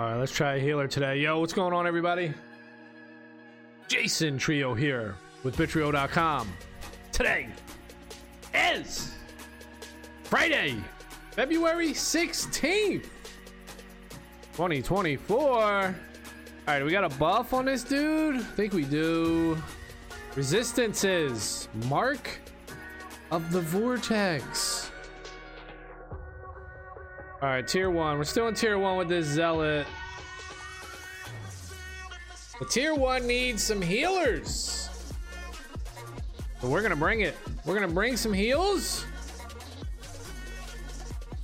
All right, let's try a healer today. Yo, what's going on, everybody? Jason Trio here with Bittrio.com. Today is Friday, February 16th, 2024. All right, we got a buff on this dude? I think we do. Resistances, Mark of the Vortex. All right, tier one. We're still in tier one with this zealot. The tier one needs some healers. But we're gonna bring it. We're gonna bring some heals.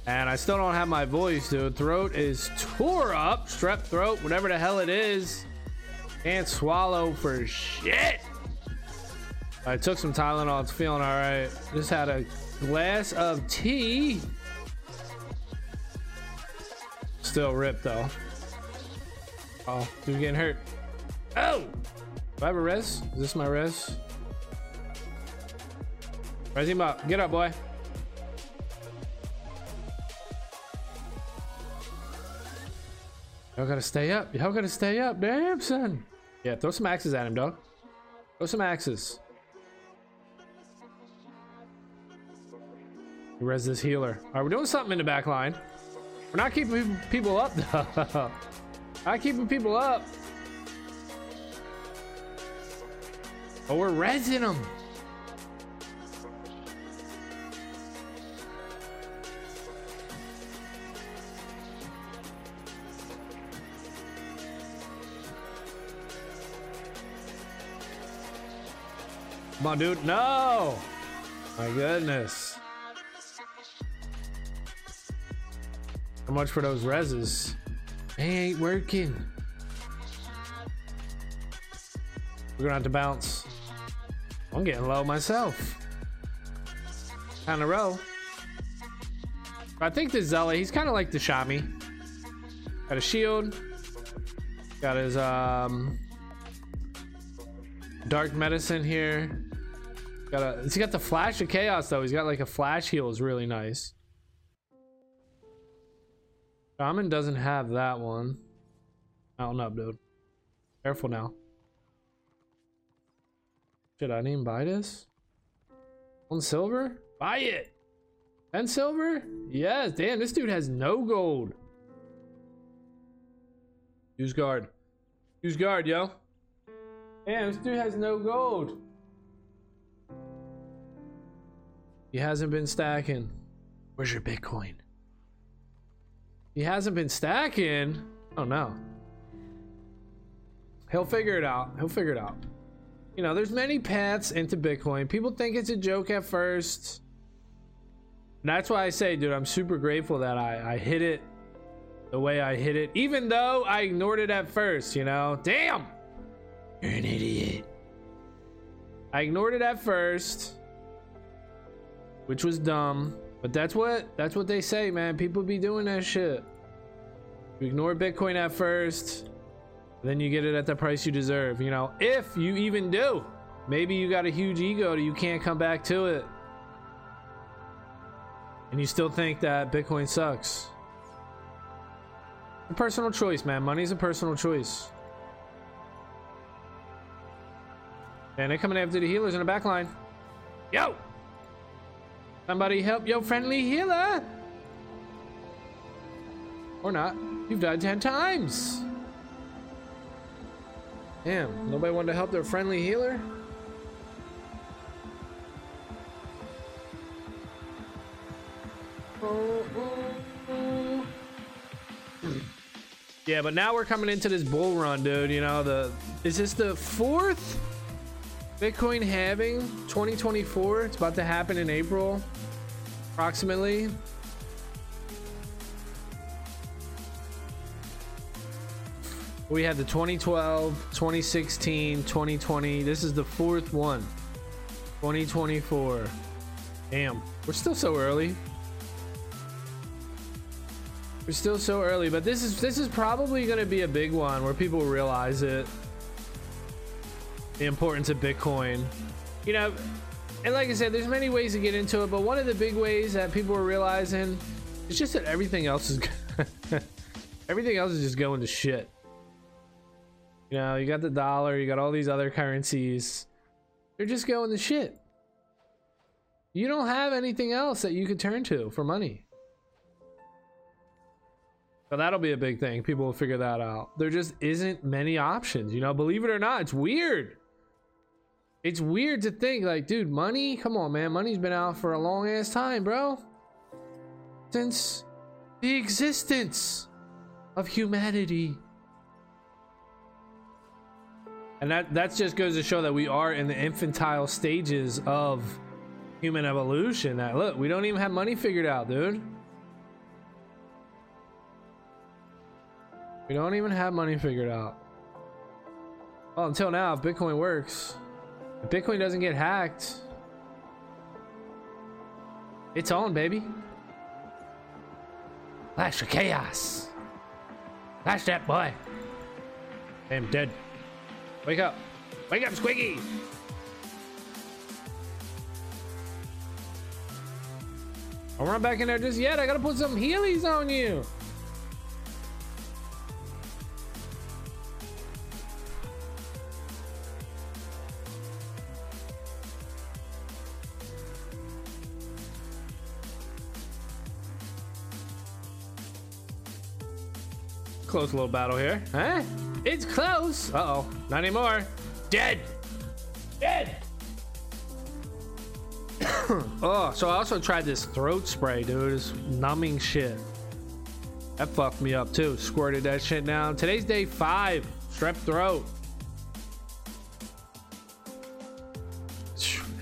And I still don't have my voice, dude. Throat is tore up. Strep throat, whatever the hell it is. Can't swallow for shit. I took some Tylenol. It's feeling all right. Just had a glass of tea. Still ripped though. Oh, dude getting hurt. Oh! Do I have a res? Is this my res? Res him up. Get up, boy. Y'all gotta stay up. Y'all gotta stay up. Damn, son. Yeah, throw some axes at him, dog. Throw some axes. Res this healer. All right, we're doing something in the back line. We're not keeping people up, though. not keeping people up. But we're resing them. Come on, dude. No! My goodness. Much for those reses? They ain't working. We're gonna have to bounce. I'm getting low myself. On a row. I think the Zella, he's kind of like the Shami. Got a shield. Got his um dark medicine here. Got a he's got the flash of chaos though. He's got like a flash heal is really nice. Shaman doesn't have that one. Mountain up, dude. Careful now. Should I even buy this? One silver? Buy it! 10 silver? Yes, damn, this dude has no gold. Use guard. Use guard, yo. Damn, this dude has no gold. He hasn't been stacking. Where's your Bitcoin? He hasn't been stacking. Oh no. He'll figure it out. He'll figure it out. You know, there's many paths into Bitcoin. People think it's a joke at first. that's why I say, dude, I'm super grateful that I, I hit it the way I hit it, even though I ignored it at first, you know? Damn! You're an idiot. I ignored it at first, which was dumb. But that's what that's what they say, man. People be doing that shit. You ignore Bitcoin at first, then you get it at the price you deserve. You know, if you even do. Maybe you got a huge ego that you can't come back to it. And you still think that Bitcoin sucks. A personal choice, man. Money's a personal choice. And they're coming after the healers in the back line. Yo! Somebody help your friendly healer! Or not. You've died 10 times! Damn, nobody wanted to help their friendly healer? Yeah, but now we're coming into this bull run, dude. You know, the is this the fourth Bitcoin halving 2024? It's about to happen in April, approximately. We had the 2012, 2016, 2020. This is the fourth one. 2024. Damn, we're still so early. We're still so early, but this is this is probably going to be a big one where people realize it. The importance of Bitcoin. You know, and like I said, there's many ways to get into it, but one of the big ways that people are realizing is just that everything else is Everything else is just going to shit. You know, you got the dollar, you got all these other currencies. They're just going to shit. You don't have anything else that you could turn to for money. So that'll be a big thing. People will figure that out. There just isn't many options, you know, believe it or not, it's weird. It's weird to think like, dude, money, come on, man. Money's been out for a long ass time, bro. Since the existence of humanity. And that that just goes to show that we are in the infantile stages of human evolution. That look, we don't even have money figured out, dude. We don't even have money figured out. Well, until now, if Bitcoin works. If Bitcoin doesn't get hacked, it's on, baby. Flash of chaos. Flash that boy. I'm dead. Wake up. Wake up, Squiggy. I'll run back in there just yet. I gotta put some Heelys on you. Close little battle here. Huh? It's close. Uh oh. Not anymore. Dead. Dead. oh, so I also tried this throat spray, dude. It's numbing shit. That fucked me up too. Squirted that shit down. Today's day five. Strep throat.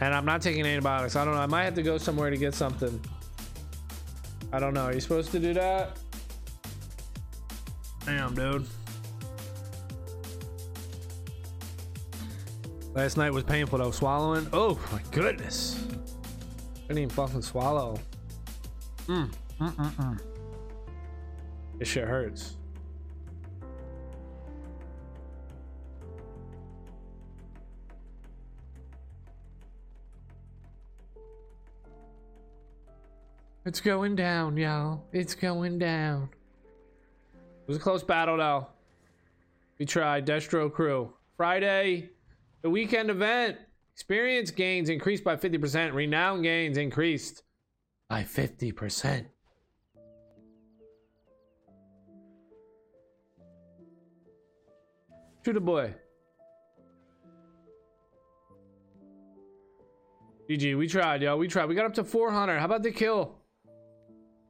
And I'm not taking antibiotics. I don't know. I might have to go somewhere to get something. I don't know. Are you supposed to do that? Damn, dude. Last night was painful though. Swallowing. Oh my goodness. I didn't even fucking swallow. Mm. Mm mm mm. This shit hurts. It's going down, y'all. It's going down. It was a close battle, though. We tried. Destro Crew. Friday, the weekend event. Experience gains increased by 50%. Renown gains increased by 50%. Shoot a boy. GG, we tried, yo. We tried. We got up to 400. How about the kill?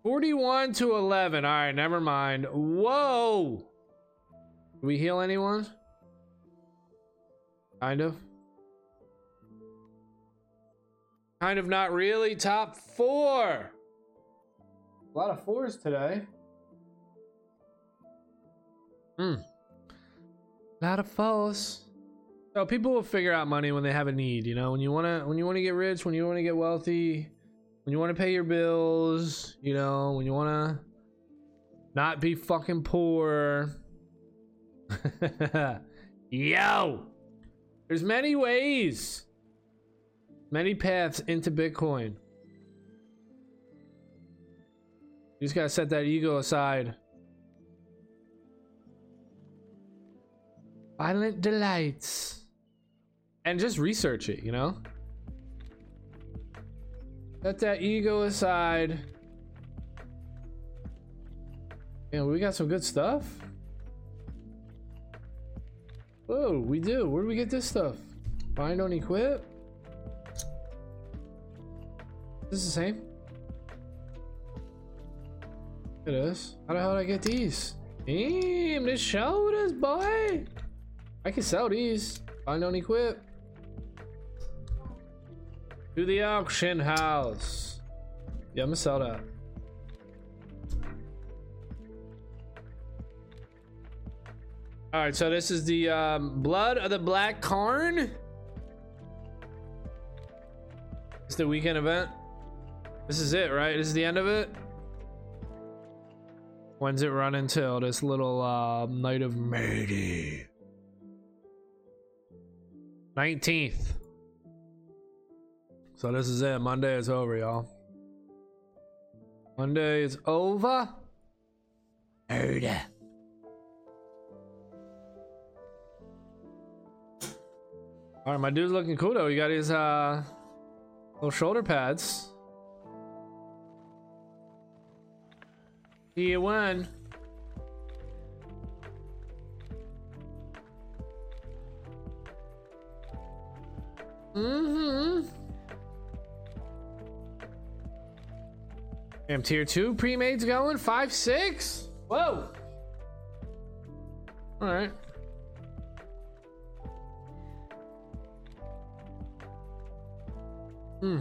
41 to 11. All right, never mind. Whoa. Do we heal anyone? Kind of. Kind of not really. Top four. A lot of fours today. Hmm. A lot of fours. So people will figure out money when they have a need, you know, when you wanna when you wanna get rich, when you wanna get wealthy, when you want to pay your bills, you know, when you want to not be fucking poor. Yo! There's many ways. Many paths into Bitcoin. You just gotta set that ego aside. Violent delights. And just research it, you know? Set that ego aside. Yeah, we got some good stuff. Whoa, we do. Where do we get this stuff? Find on equip? This is the same? It is. How the hell did I get these? Damn, this shoulders, boy. I can sell these. Find on equip. To the auction house. Yeah, I'm gonna sell that. All right, so this is the um, blood of the black Cairn. It's the weekend event. This is it, right? This is the end of it. When's it run until this little uh, night of May? 19th. So this is it. Monday is over, y'all. Monday is over. Murder. All right, my dude's looking cool though. He got his uh, little shoulder pads. See you when. Mm-hmm. Damn, tier two pre-made's going five six. Whoa. All right. Hmm.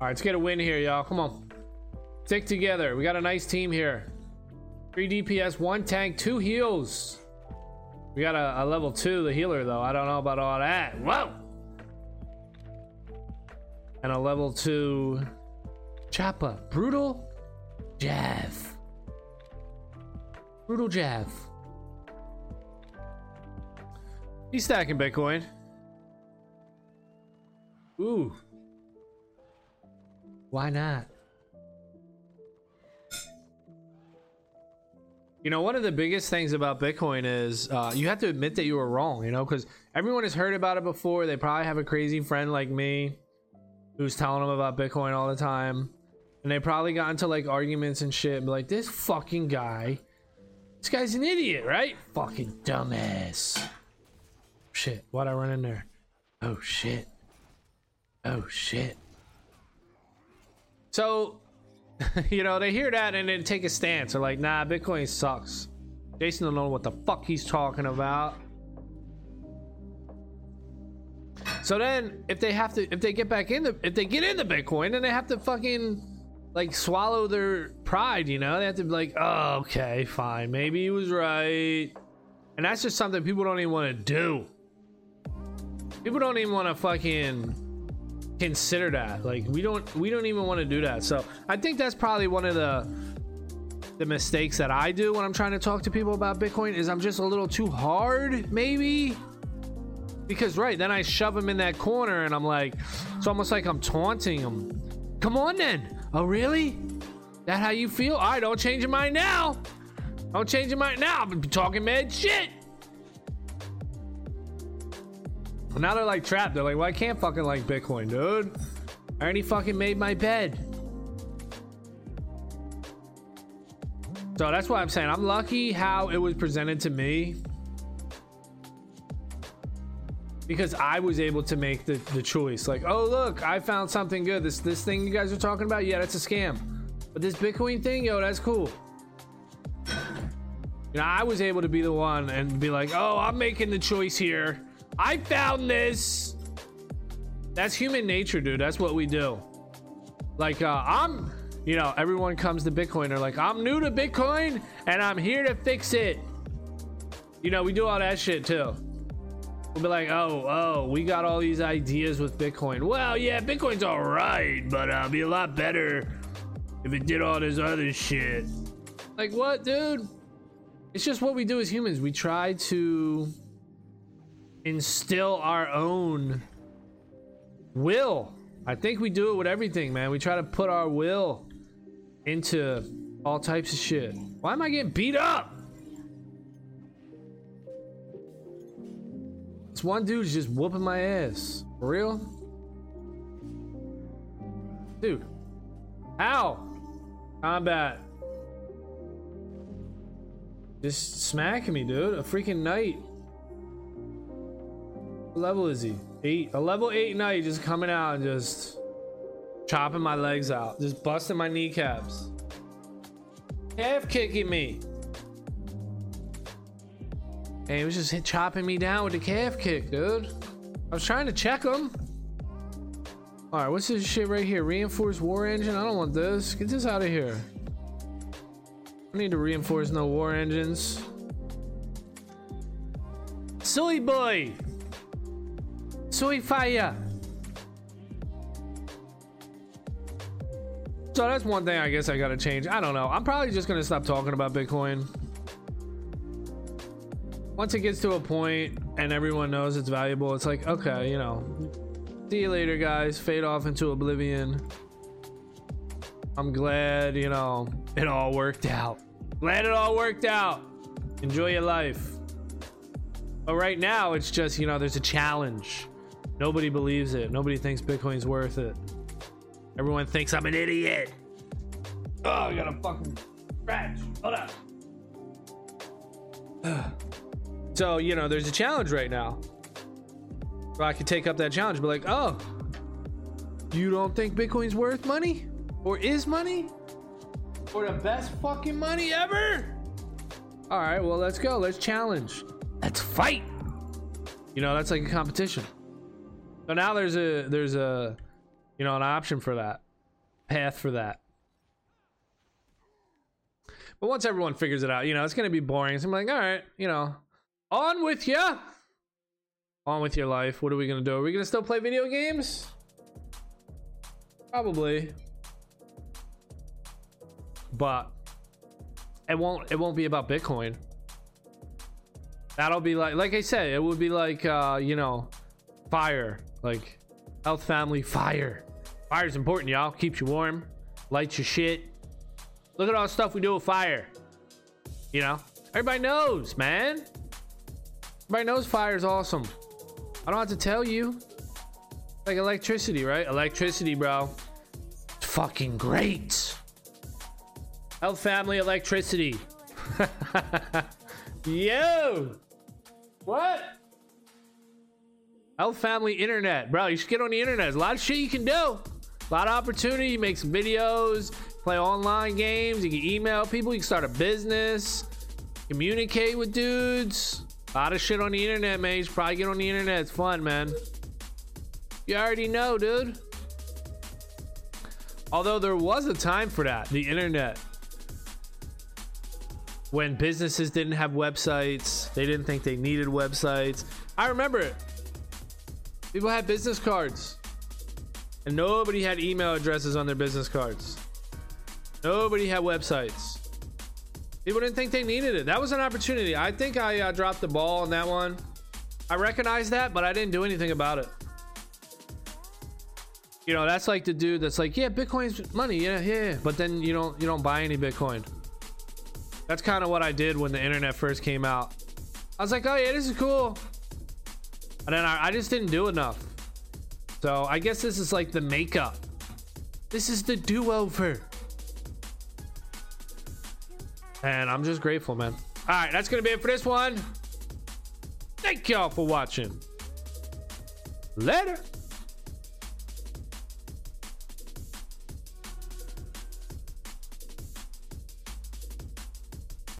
All right, let's get a win here, y'all. Come on. Stick together. We got a nice team here. Three DPS, one tank, two heals. We got a, a level two, the healer, though. I don't know about all that. Whoa! And a level two Choppa. Brutal Jav. Brutal Jav. He's stacking Bitcoin. Ooh. Why not? You know, one of the biggest things about Bitcoin is uh, you have to admit that you were wrong, you know, because everyone has heard about it before. They probably have a crazy friend like me who's telling them about Bitcoin all the time. And they probably got into like arguments and shit. But like, this fucking guy, this guy's an idiot, right? Fucking dumbass. Shit, why'd I run in there? Oh shit. Oh shit. So, you know, they hear that and then take a stance. They're like, nah, Bitcoin sucks. Jason don't know what the fuck he's talking about. So then, if they have to, if they get back into, if they get into Bitcoin, then they have to fucking like swallow their pride. You know, they have to be like, oh, okay, fine, maybe he was right, and that's just something people don't even want to do. People don't even want to fucking consider that. Like we don't we don't even want to do that. So I think that's probably one of the the mistakes that I do when I'm trying to talk to people about Bitcoin is I'm just a little too hard, maybe. Because right then I shove them in that corner and I'm like, it's almost like I'm taunting them. Come on then. Oh really? That how you feel? All right, don't change your mind now. Don't change your mind now. I'm talking mad shit. But now they're like trapped. They're like, well, I can't fucking like Bitcoin, dude. I already fucking made my bed. So that's why I'm saying I'm lucky how it was presented to me. Because I was able to make the, the choice. Like, oh look, I found something good. This this thing you guys are talking about, yeah, that's a scam. But this Bitcoin thing, yo, that's cool. You know, I was able to be the one and be like, oh, I'm making the choice here. I found this. That's human nature, dude. That's what we do. Like, uh, I'm, you know, everyone comes to Bitcoin. They're like, I'm new to Bitcoin and I'm here to fix it. You know, we do all that shit too. We'll be like, oh, oh, we got all these ideas with Bitcoin. Well, yeah, Bitcoin's all right, but uh, be a lot better if it did all this other shit. Like, what, dude? It's just what we do as humans. We try to instill our own will. I think we do it with everything, man. We try to put our will into all types of shit. Why am I getting beat up? This one dude's just whooping my ass. For real? Dude. How? Combat. Just smacking me, dude. A freaking knight level is he? Eight. A level eight knight just coming out and just chopping my legs out, just busting my kneecaps. Calf kicking me. And he was just chopping me down with the calf kick, dude. I was trying to check him. All right, what's this shit right here? Reinforced war engine? I don't want this. Get this out of here. I need to reinforce no war engines. Silly boy! Soy fire. So that's one thing I guess I gotta change. I don't know. I'm probably just gonna stop talking about Bitcoin. Once it gets to a point and everyone knows it's valuable, it's like, okay, you know, see you later, guys. Fade off into oblivion. I'm glad, you know, it all worked out. Glad it all worked out. Enjoy your life. But right now, it's just, you know, there's a challenge. Nobody believes it. Nobody thinks Bitcoin's worth it. Everyone thinks I'm an idiot. Oh, I got a fucking scratch. Hold up. so, you know, there's a challenge right now. So I could take up that challenge, be like, oh, you don't think Bitcoin's worth money? Or is money? Or the best fucking money ever? All right, well, let's go. Let's challenge. Let's fight. You know, that's like a competition. So now there's a there's a you know an option for that. Path for that. But once everyone figures it out, you know, it's gonna be boring. So I'm like, all right, you know, on with ya. On with your life. What are we gonna do? Are we gonna still play video games? Probably. But it won't it won't be about Bitcoin. That'll be like like I said, it would be like uh, you know, fire. Like health family fire. Fire's important, y'all. Keeps you warm, lights your shit. Look at all the stuff we do with fire. You know? Everybody knows, man. Everybody knows is awesome. I don't have to tell you. Like electricity, right? Electricity, bro. It's fucking great. Health family electricity. Yo! What? Health family internet. Bro, you should get on the internet. There's a lot of shit you can do. A lot of opportunity. You make some videos, play online games, you can email people, you can start a business, communicate with dudes. A lot of shit on the internet, man. You should probably get on the internet. It's fun, man. You already know, dude. Although there was a time for that, the internet. When businesses didn't have websites, they didn't think they needed websites. I remember it. People had business cards. And nobody had email addresses on their business cards. Nobody had websites. People didn't think they needed it. That was an opportunity. I think I uh, dropped the ball on that one. I recognize that, but I didn't do anything about it. You know, that's like the dude that's like, yeah, Bitcoin's money, yeah, yeah, but then you don't you don't buy any Bitcoin. That's kind of what I did when the internet first came out. I was like, oh yeah, this is cool, and then I, I just didn't do enough. So I guess this is like the makeup. This is the do-over. And I'm just grateful, man. All right, that's going to be it for this one. Thank y'all for watching. Later.